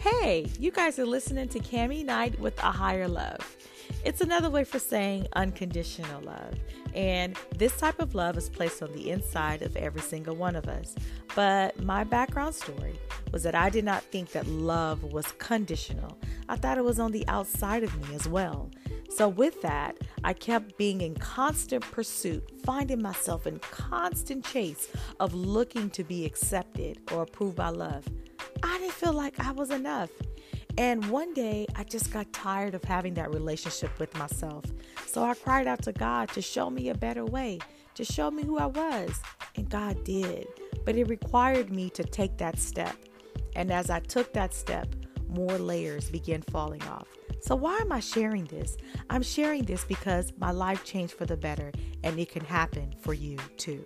Hey, you guys are listening to Cami Knight with a Higher Love. It's another way for saying unconditional love. And this type of love is placed on the inside of every single one of us. But my background story was that I did not think that love was conditional. I thought it was on the outside of me as well. So, with that, I kept being in constant pursuit, finding myself in constant chase of looking to be accepted or approved by love. I didn't feel like I was enough. And one day I just got tired of having that relationship with myself. So I cried out to God to show me a better way, to show me who I was. And God did. But it required me to take that step. And as I took that step, more layers began falling off. So, why am I sharing this? I'm sharing this because my life changed for the better and it can happen for you too.